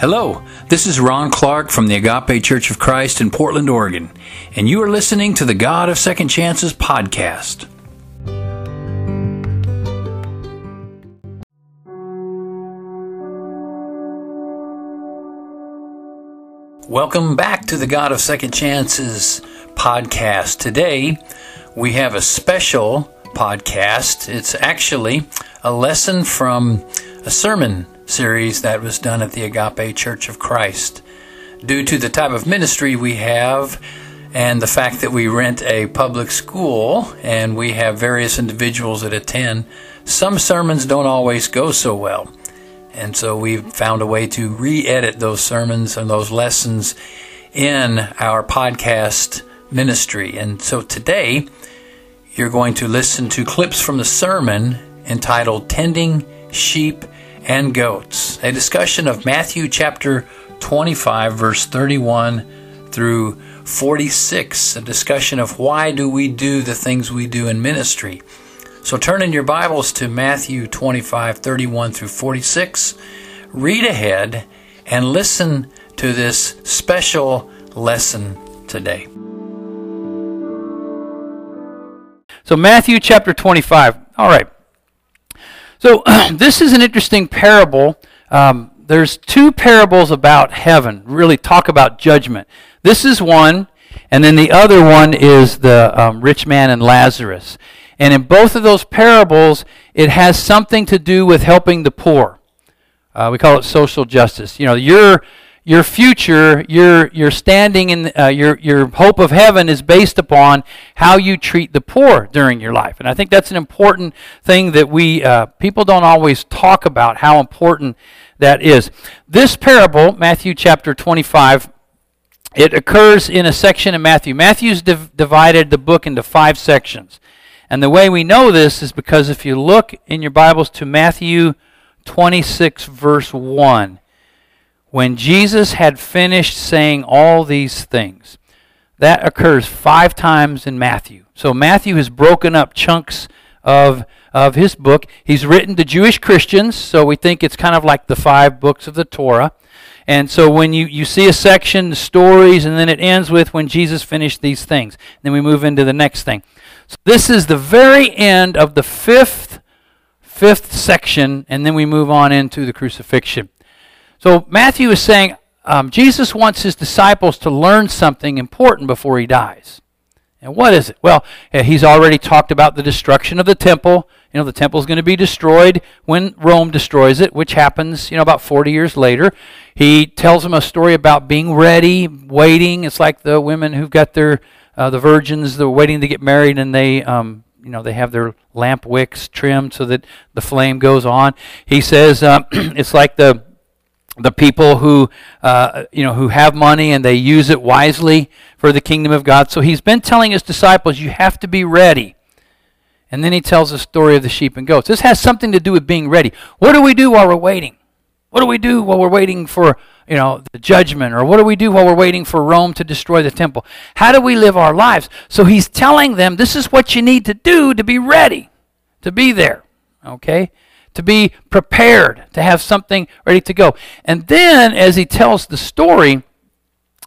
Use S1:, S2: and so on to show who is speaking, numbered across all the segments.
S1: Hello, this is Ron Clark from the Agape Church of Christ in Portland, Oregon, and you are listening to the God of Second Chances podcast. Welcome back to the God of Second Chances podcast. Today, we have a special podcast. It's actually a lesson from a sermon series that was done at the Agape Church of Christ. Due to the type of ministry we have and the fact that we rent a public school and we have various individuals that attend, some sermons don't always go so well. And so we've found a way to re edit those sermons and those lessons in our podcast ministry. And so today, you're going to listen to clips from the sermon entitled Tending Sheep and goats. A discussion of Matthew chapter 25, verse 31 through 46. A discussion of why do we do the things we do in ministry. So turn in your Bibles to Matthew 25, 31 through 46. Read ahead and listen to this special lesson today.
S2: So, Matthew chapter 25. All right. So this is an interesting parable. Um, there's two parables about heaven, really talk about judgment. This is one, and then the other one is the um, rich man and Lazarus. And in both of those parables, it has something to do with helping the poor. Uh, we call it social justice. You know, you're your future, your, your standing in, uh, your, your hope of heaven is based upon how you treat the poor during your life. And I think that's an important thing that we, uh, people don't always talk about how important that is. This parable, Matthew chapter 25, it occurs in a section in Matthew. Matthew's div- divided the book into five sections. And the way we know this is because if you look in your Bibles to Matthew 26, verse 1, when Jesus had finished saying all these things. That occurs five times in Matthew. So Matthew has broken up chunks of, of his book. He's written to Jewish Christians, so we think it's kind of like the five books of the Torah. And so when you, you see a section, stories, and then it ends with when Jesus finished these things. Then we move into the next thing. So this is the very end of the fifth fifth section, and then we move on into the crucifixion. So Matthew is saying um, Jesus wants his disciples to learn something important before he dies. And what is it? Well, he's already talked about the destruction of the temple. You know, the temple is going to be destroyed when Rome destroys it, which happens, you know, about 40 years later. He tells them a story about being ready, waiting. It's like the women who've got their, uh, the virgins, they're waiting to get married and they, um, you know, they have their lamp wicks trimmed so that the flame goes on. He says uh, it's like the, the people who uh, you know who have money and they use it wisely for the kingdom of God. So he's been telling his disciples, you have to be ready. And then he tells the story of the sheep and goats. This has something to do with being ready. What do we do while we're waiting? What do we do while we're waiting for you know the judgment, or what do we do while we're waiting for Rome to destroy the temple? How do we live our lives? So he's telling them this is what you need to do to be ready, to be there. Okay to be prepared, to have something ready to go. And then, as he tells the story,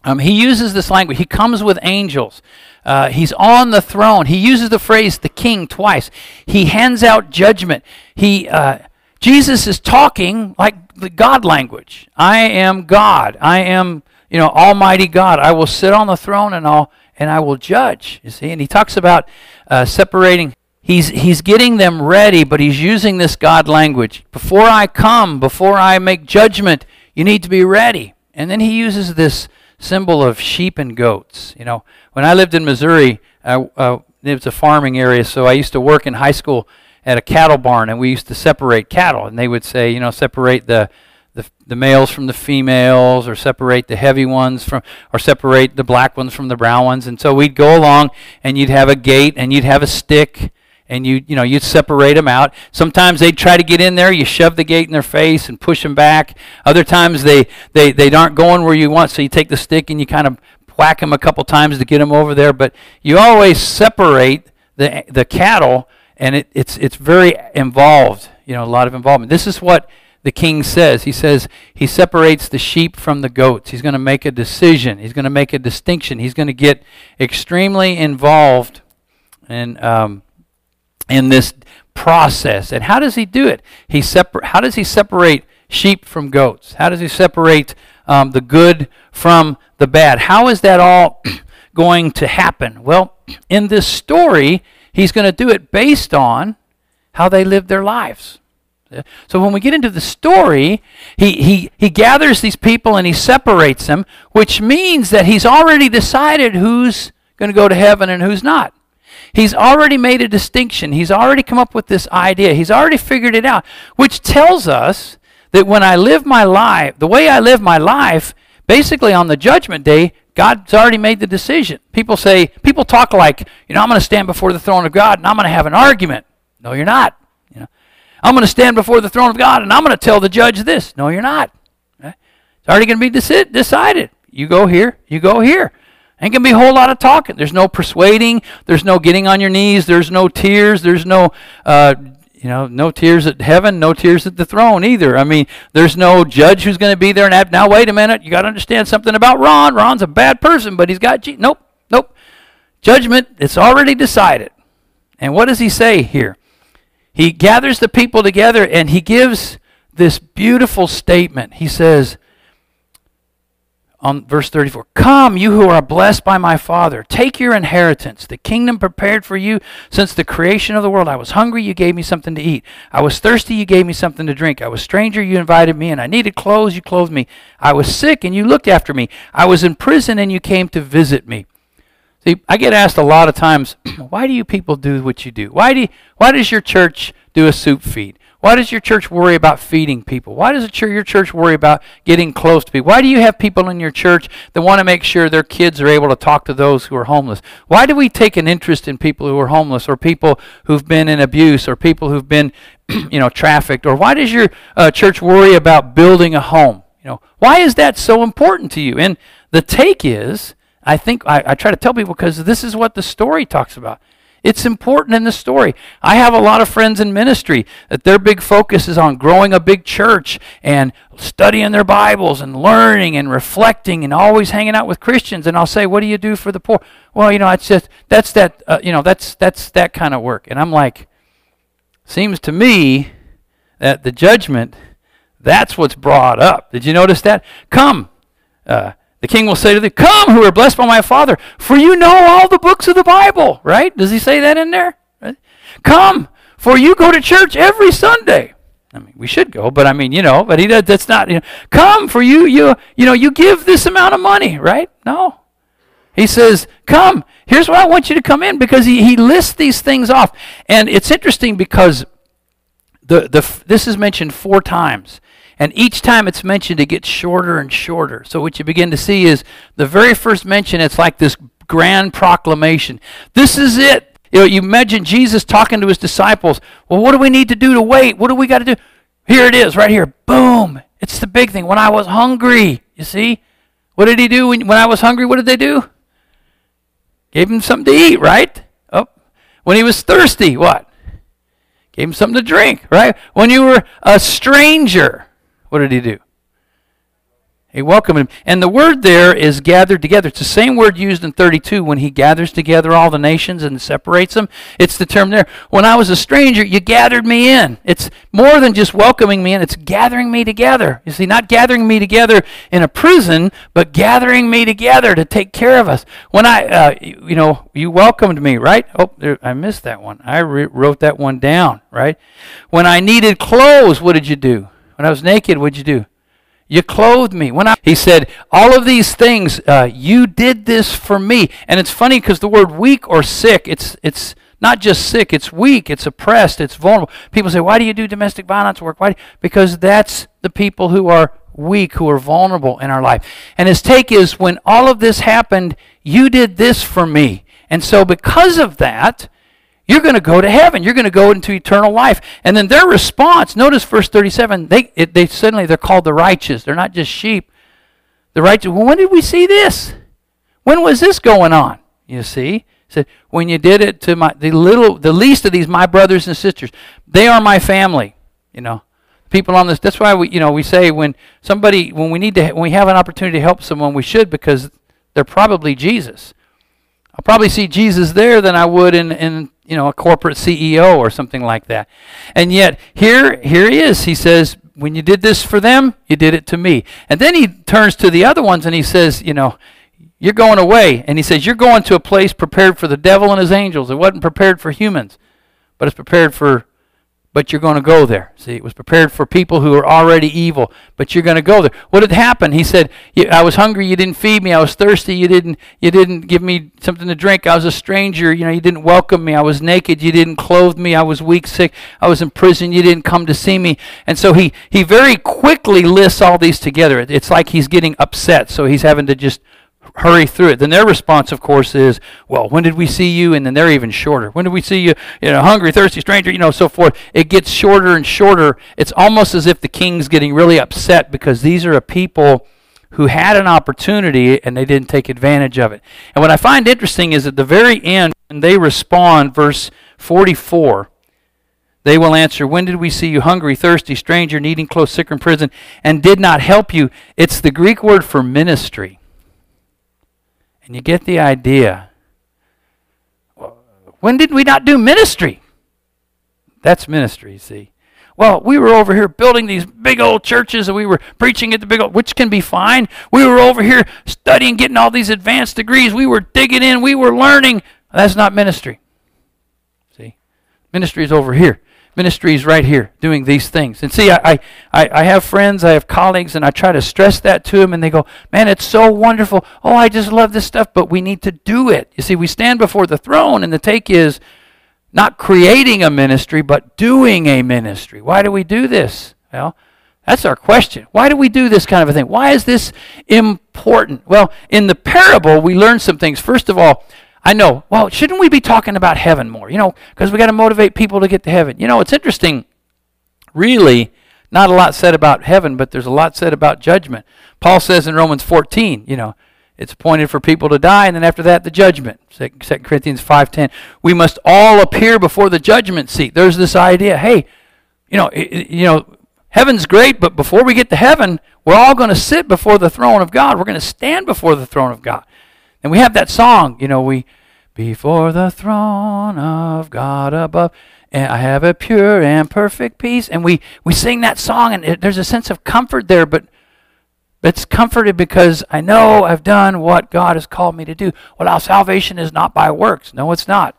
S2: um, he uses this language. He comes with angels. Uh, he's on the throne. He uses the phrase "the king" twice. He hands out judgment. He uh, Jesus is talking like the God language. I am God. I am you know Almighty God. I will sit on the throne and I'll and I will judge. You see, and he talks about uh, separating he's, he's getting them ready, but he's using this God language. Before I come, before I make judgment, you need to be ready. And then he uses this symbol of sheep and goats. You know, when I lived in Missouri, uh, uh, it was a farming area, so I used to work in high school at a cattle barn, and we used to separate cattle. And they would say, you know, separate the the, the males from the females, or separate the heavy ones from, or separate the black ones from the brown ones. And so we'd go along, and you'd have a gate, and you'd have a stick, and you you know you separate them out sometimes they try to get in there you shove the gate in their face and push them back other times they they they aren't going where you want so you take the stick and you kind of whack them a couple times to get them over there but you always separate the the cattle and it, it's it's very involved you know a lot of involvement this is what the king says. He says he separates the sheep from the goats. He's going to make a decision. He's going to make a distinction. He's going to get extremely involved and um, in this process. And how does he do it? He separ- How does he separate sheep from goats? How does he separate um, the good from the bad? How is that all going to happen? Well, in this story, he's going to do it based on how they lived their lives. So when we get into the story, he, he, he gathers these people and he separates them, which means that he's already decided who's going to go to heaven and who's not. He's already made a distinction. He's already come up with this idea. He's already figured it out, which tells us that when I live my life, the way I live my life, basically on the judgment day, God's already made the decision. People say, people talk like, you know, I'm going to stand before the throne of God and I'm going to have an argument. No, you're not. You know, I'm going to stand before the throne of God and I'm going to tell the judge this. No, you're not. It's already going to be deci- decided. You go here, you go here. Ain't to be a whole lot of talking. There's no persuading. There's no getting on your knees. There's no tears. There's no, uh, you know, no tears at heaven, no tears at the throne either. I mean, there's no judge who's to be there and have, now wait a minute, you got to understand something about Ron. Ron's a bad person, but he's got, G-. nope, nope. Judgment, it's already decided. And what does he say here? He gathers the people together and he gives this beautiful statement. He says, on verse 34 Come, you who are blessed by my Father, take your inheritance, the kingdom prepared for you since the creation of the world. I was hungry, you gave me something to eat. I was thirsty, you gave me something to drink. I was stranger, you invited me and I needed clothes, you clothed me. I was sick, and you looked after me. I was in prison, and you came to visit me. See, I get asked a lot of times, why do you people do what you do? Why, do you, why does your church do a soup feed? Why does your church worry about feeding people? Why does your church worry about getting close to people? Why do you have people in your church that want to make sure their kids are able to talk to those who are homeless? Why do we take an interest in people who are homeless or people who've been in abuse or people who've been, you know, trafficked? Or why does your uh, church worry about building a home? You know, why is that so important to you? And the take is, I think I, I try to tell people because this is what the story talks about. It's important in the story. I have a lot of friends in ministry that their big focus is on growing a big church and studying their Bibles and learning and reflecting and always hanging out with Christians. And I'll say, "What do you do for the poor?" Well, you know, it's just that's that uh, you know that's that's that kind of work. And I'm like, seems to me that the judgment that's what's brought up. Did you notice that? Come. Uh, the king will say to them, Come, who are blessed by my Father, for you know all the books of the Bible. Right? Does he say that in there? Right? Come, for you go to church every Sunday. I mean, we should go, but I mean, you know, but he does, that's not, you know, come, for you, you, you know, you give this amount of money, right? No. He says, Come, here's why I want you to come in, because he, he lists these things off. And it's interesting because the, the, this is mentioned four times. And each time it's mentioned, it gets shorter and shorter. So what you begin to see is the very first mention, it's like this grand proclamation. This is it. You know, you imagine Jesus talking to his disciples. Well, what do we need to do to wait? What do we got to do? Here it is, right here. Boom. It's the big thing. When I was hungry, you see? What did he do when, when I was hungry? What did they do? Gave him something to eat, right? Oh. When he was thirsty, what? Gave him something to drink, right? When you were a stranger, what did he do? He welcomed him. And the word there is gathered together. It's the same word used in 32 when he gathers together all the nations and separates them. It's the term there. When I was a stranger, you gathered me in. It's more than just welcoming me in, it's gathering me together. You see, not gathering me together in a prison, but gathering me together to take care of us. When I, uh, you know, you welcomed me, right? Oh, there, I missed that one. I re- wrote that one down, right? When I needed clothes, what did you do? When I was naked, what'd you do? You clothed me. When I, he said, all of these things, uh, you did this for me. And it's funny because the word weak or sick, it's, it's not just sick, it's weak, it's oppressed, it's vulnerable. People say, why do you do domestic violence work? Why? Because that's the people who are weak, who are vulnerable in our life. And his take is, when all of this happened, you did this for me. And so because of that, you're going to go to heaven. You're going to go into eternal life. And then their response, notice verse 37, they, it, they suddenly they're called the righteous. They're not just sheep. The righteous. Well, when did we see this? When was this going on? You see? Said, when you did it to my the little the least of these my brothers and sisters. They are my family. You know. people on this. That's why we, you know, we say when somebody, when we need to, when we have an opportunity to help someone, we should because they're probably Jesus. Probably see Jesus there than I would in, in you know a corporate CEO or something like that. And yet here here he is. He says, "When you did this for them, you did it to me." And then he turns to the other ones and he says, "You know, you're going away." And he says, "You're going to a place prepared for the devil and his angels. It wasn't prepared for humans, but it's prepared for but you're going to go there. See, it was prepared for people who are already evil, but you're going to go there. What had happened? He said, "I was hungry, you didn't feed me. I was thirsty, you didn't you didn't give me something to drink. I was a stranger, you know, you didn't welcome me. I was naked, you didn't clothe me. I was weak, sick. I was in prison, you didn't come to see me." And so he he very quickly lists all these together. It's like he's getting upset, so he's having to just hurry through it. Then their response, of course, is, well, when did we see you? And then they're even shorter. When did we see you? You know, hungry, thirsty, stranger, you know, so forth. It gets shorter and shorter. It's almost as if the king's getting really upset because these are a people who had an opportunity and they didn't take advantage of it. And what I find interesting is at the very end, when they respond, verse 44, they will answer, When did we see you hungry, thirsty, stranger, needing clothes, sick, in prison, and did not help you? It's the Greek word for ministry. And you get the idea. When did we not do ministry? That's ministry, see. Well, we were over here building these big old churches and we were preaching at the big old, which can be fine. We were over here studying, getting all these advanced degrees. We were digging in, we were learning. That's not ministry. See? Ministry is over here ministries right here doing these things. And see, I, I, I have friends, I have colleagues, and I try to stress that to them, and they go, Man, it's so wonderful. Oh, I just love this stuff, but we need to do it. You see, we stand before the throne, and the take is not creating a ministry, but doing a ministry. Why do we do this? Well, that's our question. Why do we do this kind of a thing? Why is this important? Well, in the parable, we learn some things. First of all, I know, well, shouldn't we be talking about heaven more? You know, because we got to motivate people to get to heaven. You know, it's interesting, really, not a lot said about heaven, but there's a lot said about judgment. Paul says in Romans 14, you know, it's appointed for people to die, and then after that, the judgment. 2 Corinthians 5.10. We must all appear before the judgment seat. There's this idea, hey, you know, you know, heaven's great, but before we get to heaven, we're all going to sit before the throne of God. We're going to stand before the throne of God. And we have that song, you know, we, before the throne of God above, and I have a pure and perfect peace. And we, we sing that song, and it, there's a sense of comfort there, but it's comforted because I know I've done what God has called me to do. Well, our salvation is not by works. No, it's not.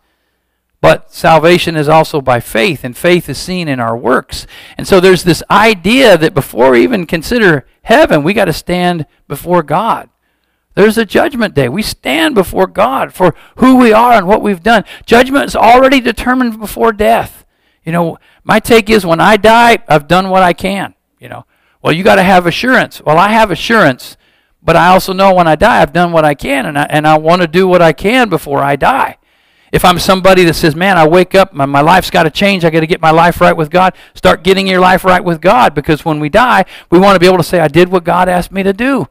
S2: But salvation is also by faith, and faith is seen in our works. And so there's this idea that before we even consider heaven, we got to stand before God. There's a judgment day. We stand before God for who we are and what we've done. Judgment is already determined before death. You know, my take is when I die, I've done what I can. You know, well, you got to have assurance. Well, I have assurance, but I also know when I die, I've done what I can, and I, and I want to do what I can before I die. If I'm somebody that says, man, I wake up, my, my life's got to change, I got to get my life right with God, start getting your life right with God because when we die, we want to be able to say, I did what God asked me to do.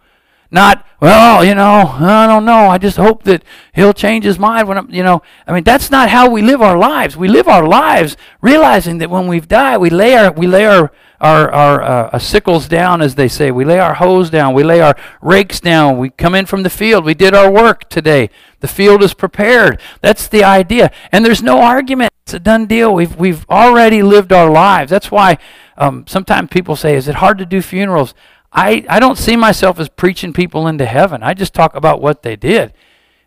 S2: Not, well, you know, I don't know. I just hope that he'll change his mind when I'm, you know. I mean, that's not how we live our lives. We live our lives realizing that when we've died, we lay our, we lay our, our, our uh, sickles down, as they say. We lay our hoes down. We lay our rakes down. We come in from the field. We did our work today. The field is prepared. That's the idea. And there's no argument. It's a done deal. We've, we've already lived our lives. That's why um, sometimes people say, is it hard to do funerals? I, I don't see myself as preaching people into heaven. I just talk about what they did.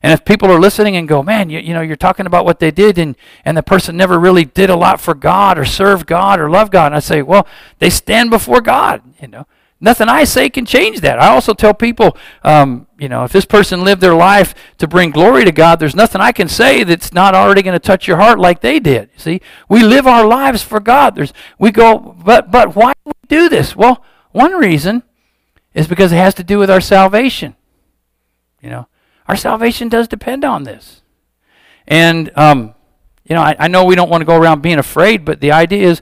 S2: And if people are listening and go, man, you, you know, you're talking about what they did and, and the person never really did a lot for God or served God or loved God. And I say, well, they stand before God, you know. Nothing I say can change that. I also tell people, um, you know, if this person lived their life to bring glory to God, there's nothing I can say that's not already going to touch your heart like they did. See, we live our lives for God. There's, we go, but but why do we do this? Well, one reason is because it has to do with our salvation. You know, our salvation does depend on this. And, um, you know, I, I know we don't want to go around being afraid, but the idea is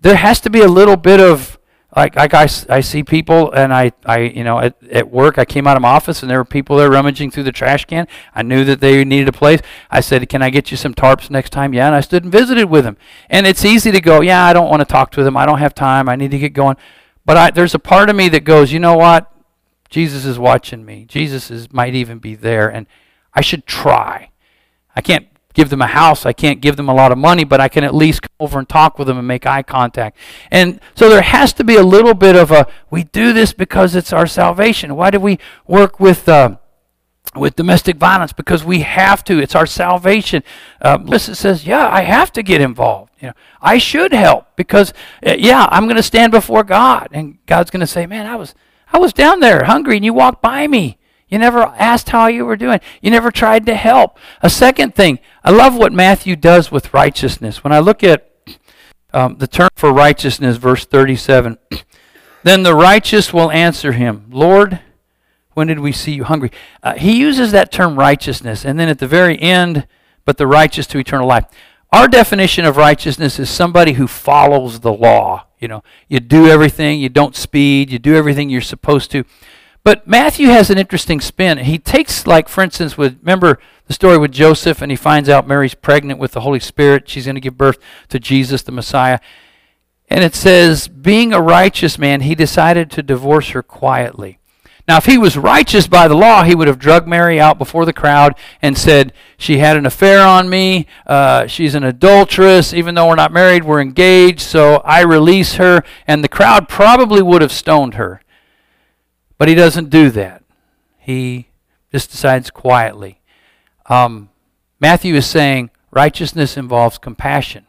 S2: there has to be a little bit of like, like I, I see people and I, I you know at, at work I came out of my office and there were people there rummaging through the trash can. I knew that they needed a place. I said, "Can I get you some tarps next time?" Yeah, and I stood and visited with them. And it's easy to go, "Yeah, I don't want to talk to them. I don't have time. I need to get going." But I, there's a part of me that goes, "You know what? Jesus is watching me. Jesus is might even be there and I should try." I can't give them a house. I can't give them a lot of money, but I can at least come over and talk with them and make eye contact. And so there has to be a little bit of a we do this because it's our salvation. Why do we work with uh, with domestic violence? Because we have to. It's our salvation. Uh, says, "Yeah, I have to get involved. You know, I should help because uh, yeah, I'm going to stand before God, and God's going to say, "Man, I was I was down there hungry, and you walked by me." You never asked how you were doing. You never tried to help. A second thing, I love what Matthew does with righteousness. When I look at um, the term for righteousness, verse 37, then the righteous will answer him, Lord, when did we see you hungry? Uh, he uses that term righteousness, and then at the very end, but the righteous to eternal life. Our definition of righteousness is somebody who follows the law. You know, you do everything, you don't speed, you do everything you're supposed to. But Matthew has an interesting spin. He takes, like, for instance, with remember the story with Joseph, and he finds out Mary's pregnant with the Holy Spirit. She's going to give birth to Jesus, the Messiah. And it says, being a righteous man, he decided to divorce her quietly. Now, if he was righteous by the law, he would have drugged Mary out before the crowd and said, She had an affair on me. Uh, she's an adulteress. Even though we're not married, we're engaged. So I release her. And the crowd probably would have stoned her. But he doesn't do that. He just decides quietly. Um, Matthew is saying righteousness involves compassion.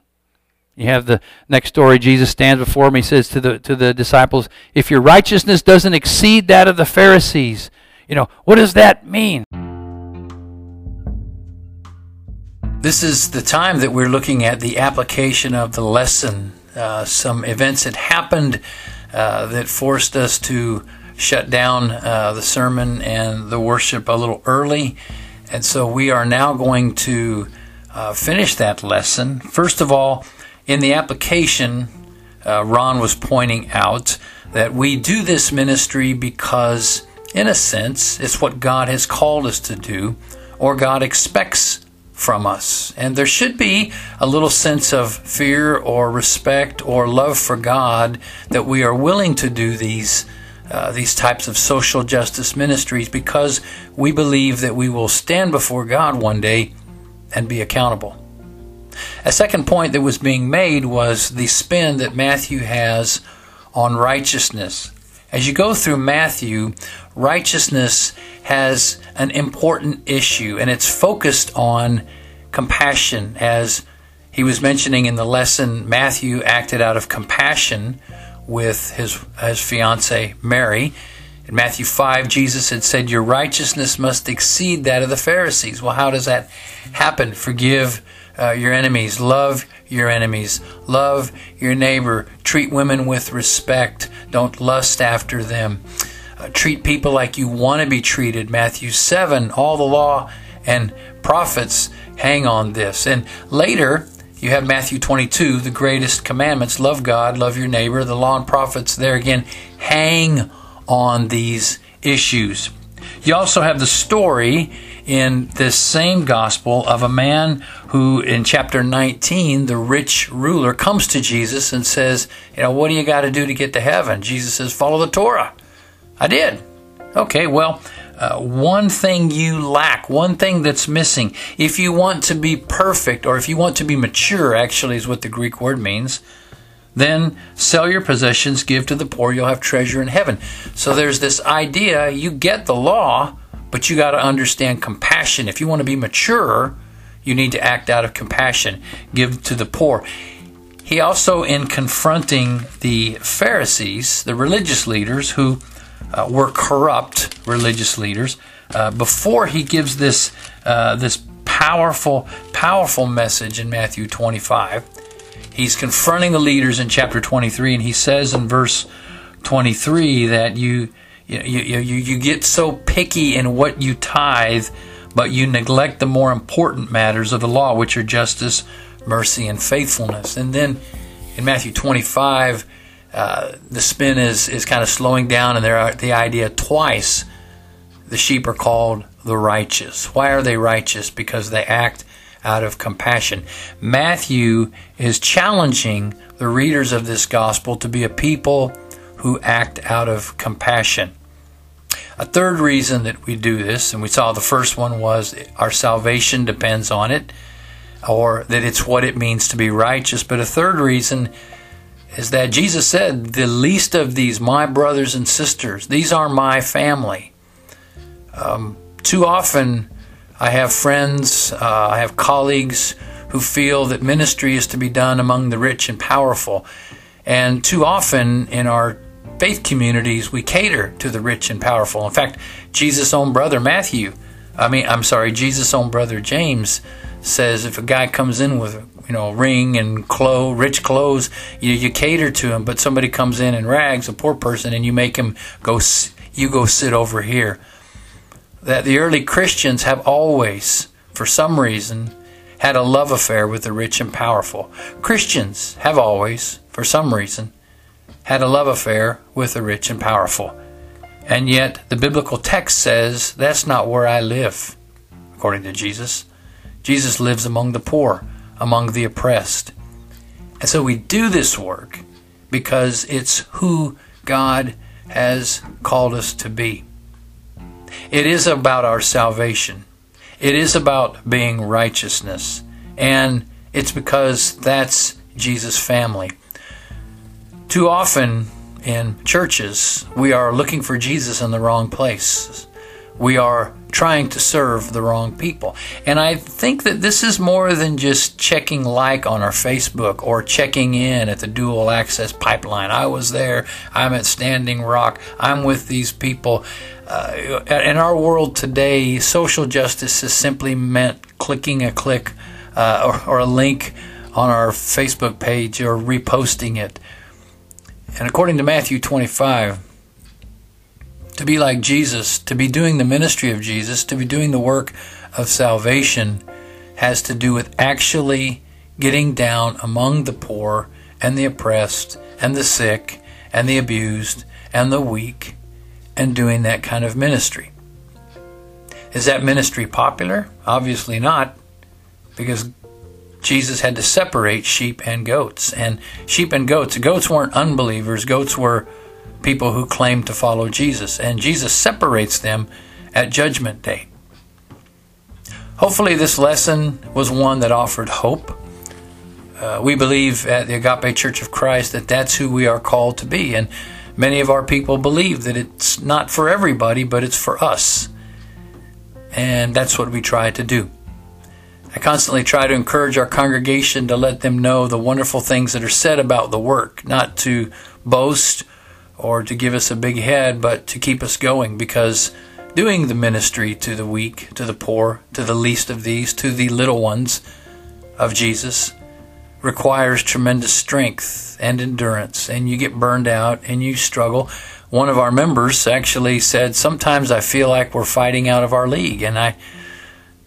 S2: You have the next story. Jesus stands before him. He says to the, to the disciples, If your righteousness doesn't exceed that of the Pharisees, you know, what does that mean?
S1: This is the time that we're looking at the application of the lesson. Uh, some events had happened uh, that forced us to shut down uh, the sermon and the worship a little early. And so we are now going to uh, finish that lesson. First of all, in the application, uh, Ron was pointing out that we do this ministry because, in a sense, it's what God has called us to do, or God expects from us. And there should be a little sense of fear or respect or love for God that we are willing to do these uh, these types of social justice ministries because we believe that we will stand before God one day and be accountable. A second point that was being made was the spin that Matthew has on righteousness. As you go through Matthew, righteousness has an important issue and it's focused on compassion. As he was mentioning in the lesson, Matthew acted out of compassion with his, his fiancee Mary. In Matthew 5, Jesus had said, Your righteousness must exceed that of the Pharisees. Well, how does that happen? Forgive uh, your enemies, love your enemies, love your neighbor, treat women with respect, don't lust after them, uh, treat people like you want to be treated. Matthew 7, all the law and prophets hang on this. And later, you have Matthew 22, the greatest commandments love God, love your neighbor. The law and prophets, there again, hang on these issues. You also have the story in this same gospel of a man who, in chapter 19, the rich ruler comes to Jesus and says, You know, what do you got to do to get to heaven? Jesus says, Follow the Torah. I did. Okay, well, uh, one thing you lack, one thing that's missing. If you want to be perfect, or if you want to be mature, actually, is what the Greek word means, then sell your possessions, give to the poor, you'll have treasure in heaven. So there's this idea you get the law, but you got to understand compassion. If you want to be mature, you need to act out of compassion, give to the poor. He also, in confronting the Pharisees, the religious leaders who uh, were corrupt religious leaders. Uh, before he gives this uh, this powerful powerful message in Matthew 25, he's confronting the leaders in chapter 23, and he says in verse 23 that you you you you, you get so picky in what you tithe, but you neglect the more important matters of the law, which are justice, mercy, and faithfulness. And then in Matthew 25 uh, the spin is, is kind of slowing down, and there are the idea twice the sheep are called the righteous. Why are they righteous? Because they act out of compassion. Matthew is challenging the readers of this gospel to be a people who act out of compassion. A third reason that we do this, and we saw the first one was our salvation depends on it, or that it's what it means to be righteous. But a third reason is that Jesus said, The least of these, my brothers and sisters, these are my family. Um, too often, I have friends, uh, I have colleagues who feel that ministry is to be done among the rich and powerful. And too often in our faith communities, we cater to the rich and powerful. In fact, Jesus' own brother Matthew, I mean, I'm sorry, Jesus' own brother James says if a guy comes in with you know ring and clothes, rich clothes, you, you cater to him. But somebody comes in in rags, a poor person, and you make him go. You go sit over here. That the early Christians have always, for some reason, had a love affair with the rich and powerful. Christians have always, for some reason, had a love affair with the rich and powerful. And yet, the biblical text says that's not where I live, according to Jesus. Jesus lives among the poor, among the oppressed. And so we do this work because it's who God has called us to be. It is about our salvation. It is about being righteousness. And it's because that's Jesus' family. Too often in churches, we are looking for Jesus in the wrong place. We are trying to serve the wrong people. And I think that this is more than just checking like on our Facebook or checking in at the Dakota Access Pipeline. I was there, I'm at Standing Rock, I'm with these people. Uh, in our world today, social justice has simply meant clicking a click uh, or, or a link on our Facebook page or reposting it. And according to Matthew 25, to be like Jesus, to be doing the ministry of Jesus, to be doing the work of salvation, has to do with actually getting down among the poor and the oppressed and the sick and the abused and the weak and doing that kind of ministry. Is that ministry popular? Obviously not, because Jesus had to separate sheep and goats. And sheep and goats, goats weren't unbelievers, goats were people who claimed to follow Jesus, and Jesus separates them at Judgment Day. Hopefully, this lesson was one that offered hope. Uh, we believe at the Agape Church of Christ that that's who we are called to be, and many of our people believe that it's not for everybody, but it's for us. And that's what we try to do. I constantly try to encourage our congregation to let them know the wonderful things that are said about the work, not to boast or to give us a big head, but to keep us going because doing the ministry to the weak, to the poor, to the least of these, to the little ones of Jesus requires tremendous strength and endurance, and you get burned out and you struggle. One of our members actually said, Sometimes I feel like we're fighting out of our league, and I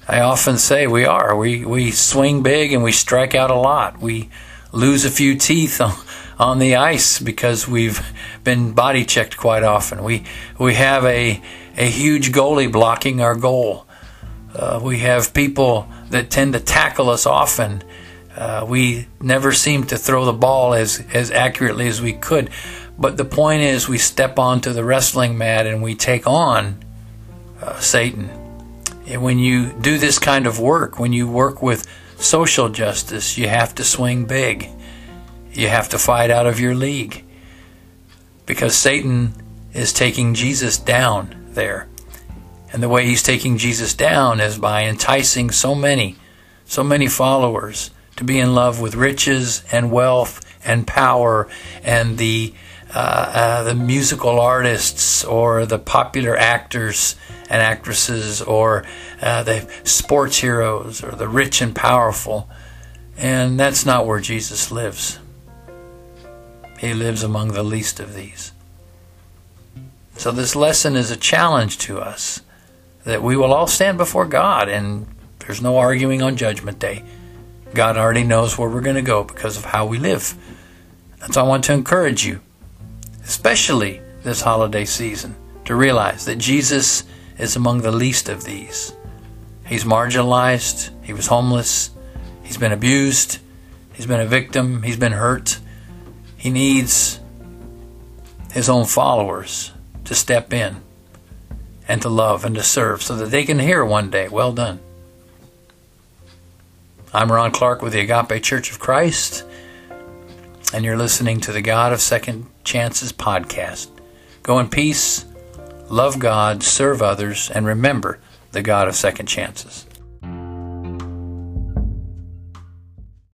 S1: I often say we are. We we swing big and we strike out a lot. We lose a few teeth on, on the ice because we've been body checked quite often. We we have a a huge goalie blocking our goal. Uh, we have people that tend to tackle us often. Uh, we never seem to throw the ball as as accurately as we could. But the point is, we step onto the wrestling mat and we take on uh, Satan. When you do this kind of work, when you work with social justice, you have to swing big you have to fight out of your league because Satan is taking Jesus down there. And the way he's taking Jesus down is by enticing so many, so many followers to be in love with riches and wealth and power and the uh, uh, the musical artists or the popular actors and actresses or uh, the sports heroes or the rich and powerful. And that's not where Jesus lives. He lives among the least of these. So, this lesson is a challenge to us that we will all stand before God, and there's no arguing on Judgment Day. God already knows where we're going to go because of how we live. That's why I want to encourage you especially this holiday season, to realize that Jesus is among the least of these. He's marginalized, he was homeless, he's been abused, he's been a victim, he's been hurt. He needs his own followers to step in and to love and to serve so that they can hear one day, Well done. I'm Ron Clark with the Agape Church of Christ, and you're listening to the God of Second Chances podcast. Go in peace, love God, serve others, and remember the God of second chances.